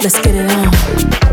Let's get it on.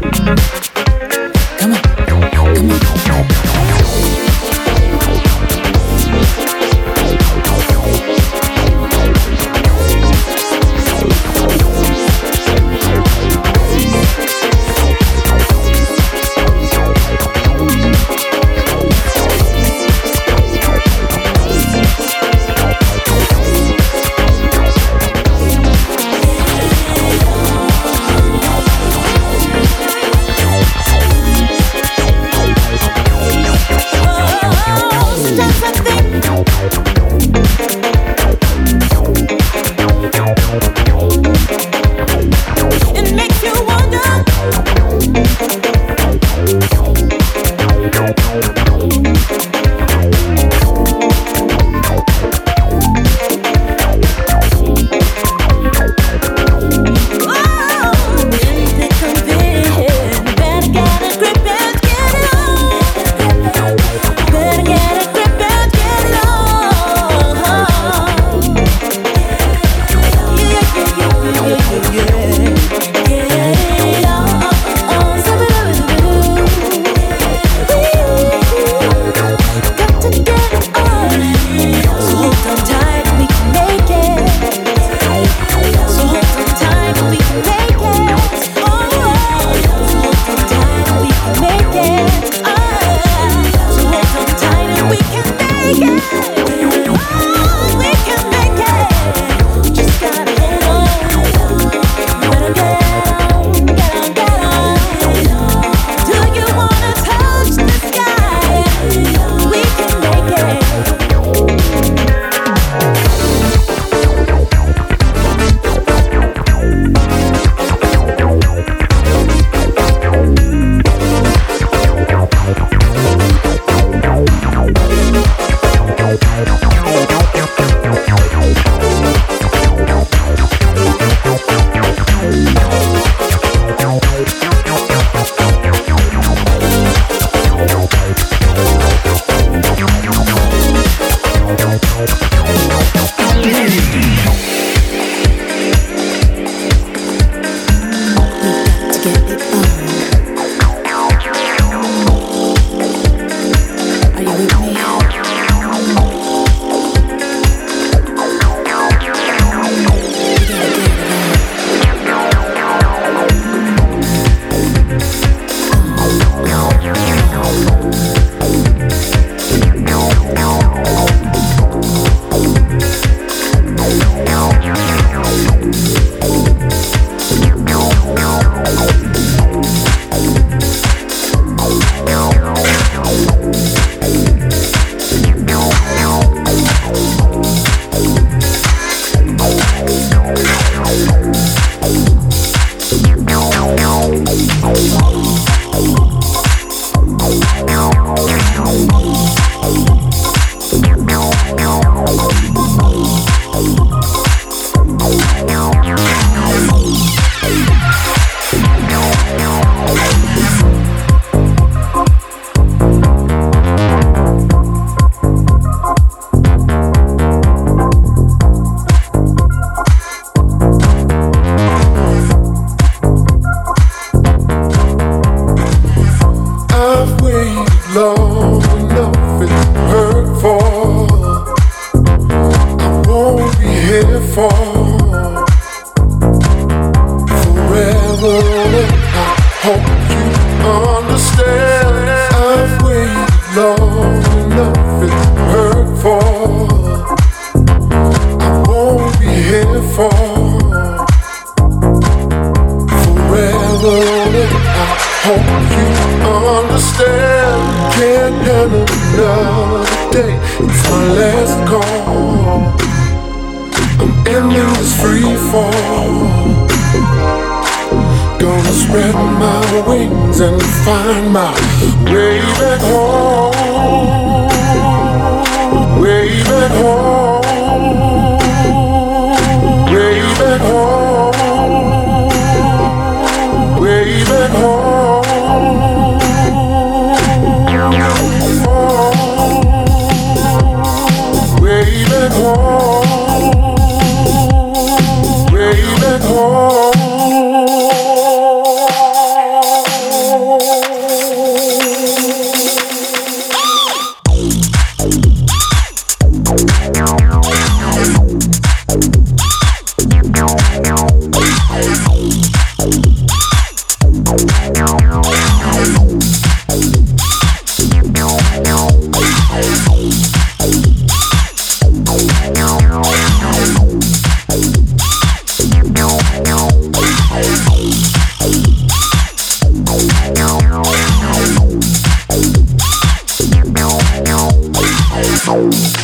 Oh,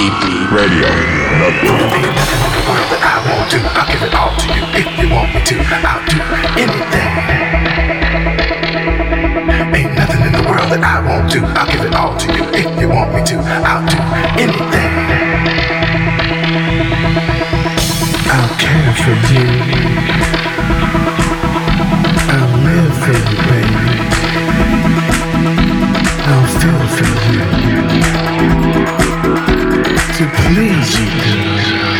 Deep Radio Network. World that I won't do. I'll give it all to you if you want me to. I'll do anything. Ain't nothing in the world that I won't do. I'll give it all to you if you want me to. I'll do anything. I'll care for you. I'll live for you, baby. I'll feel for you. To please you, girl.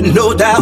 with no doubt.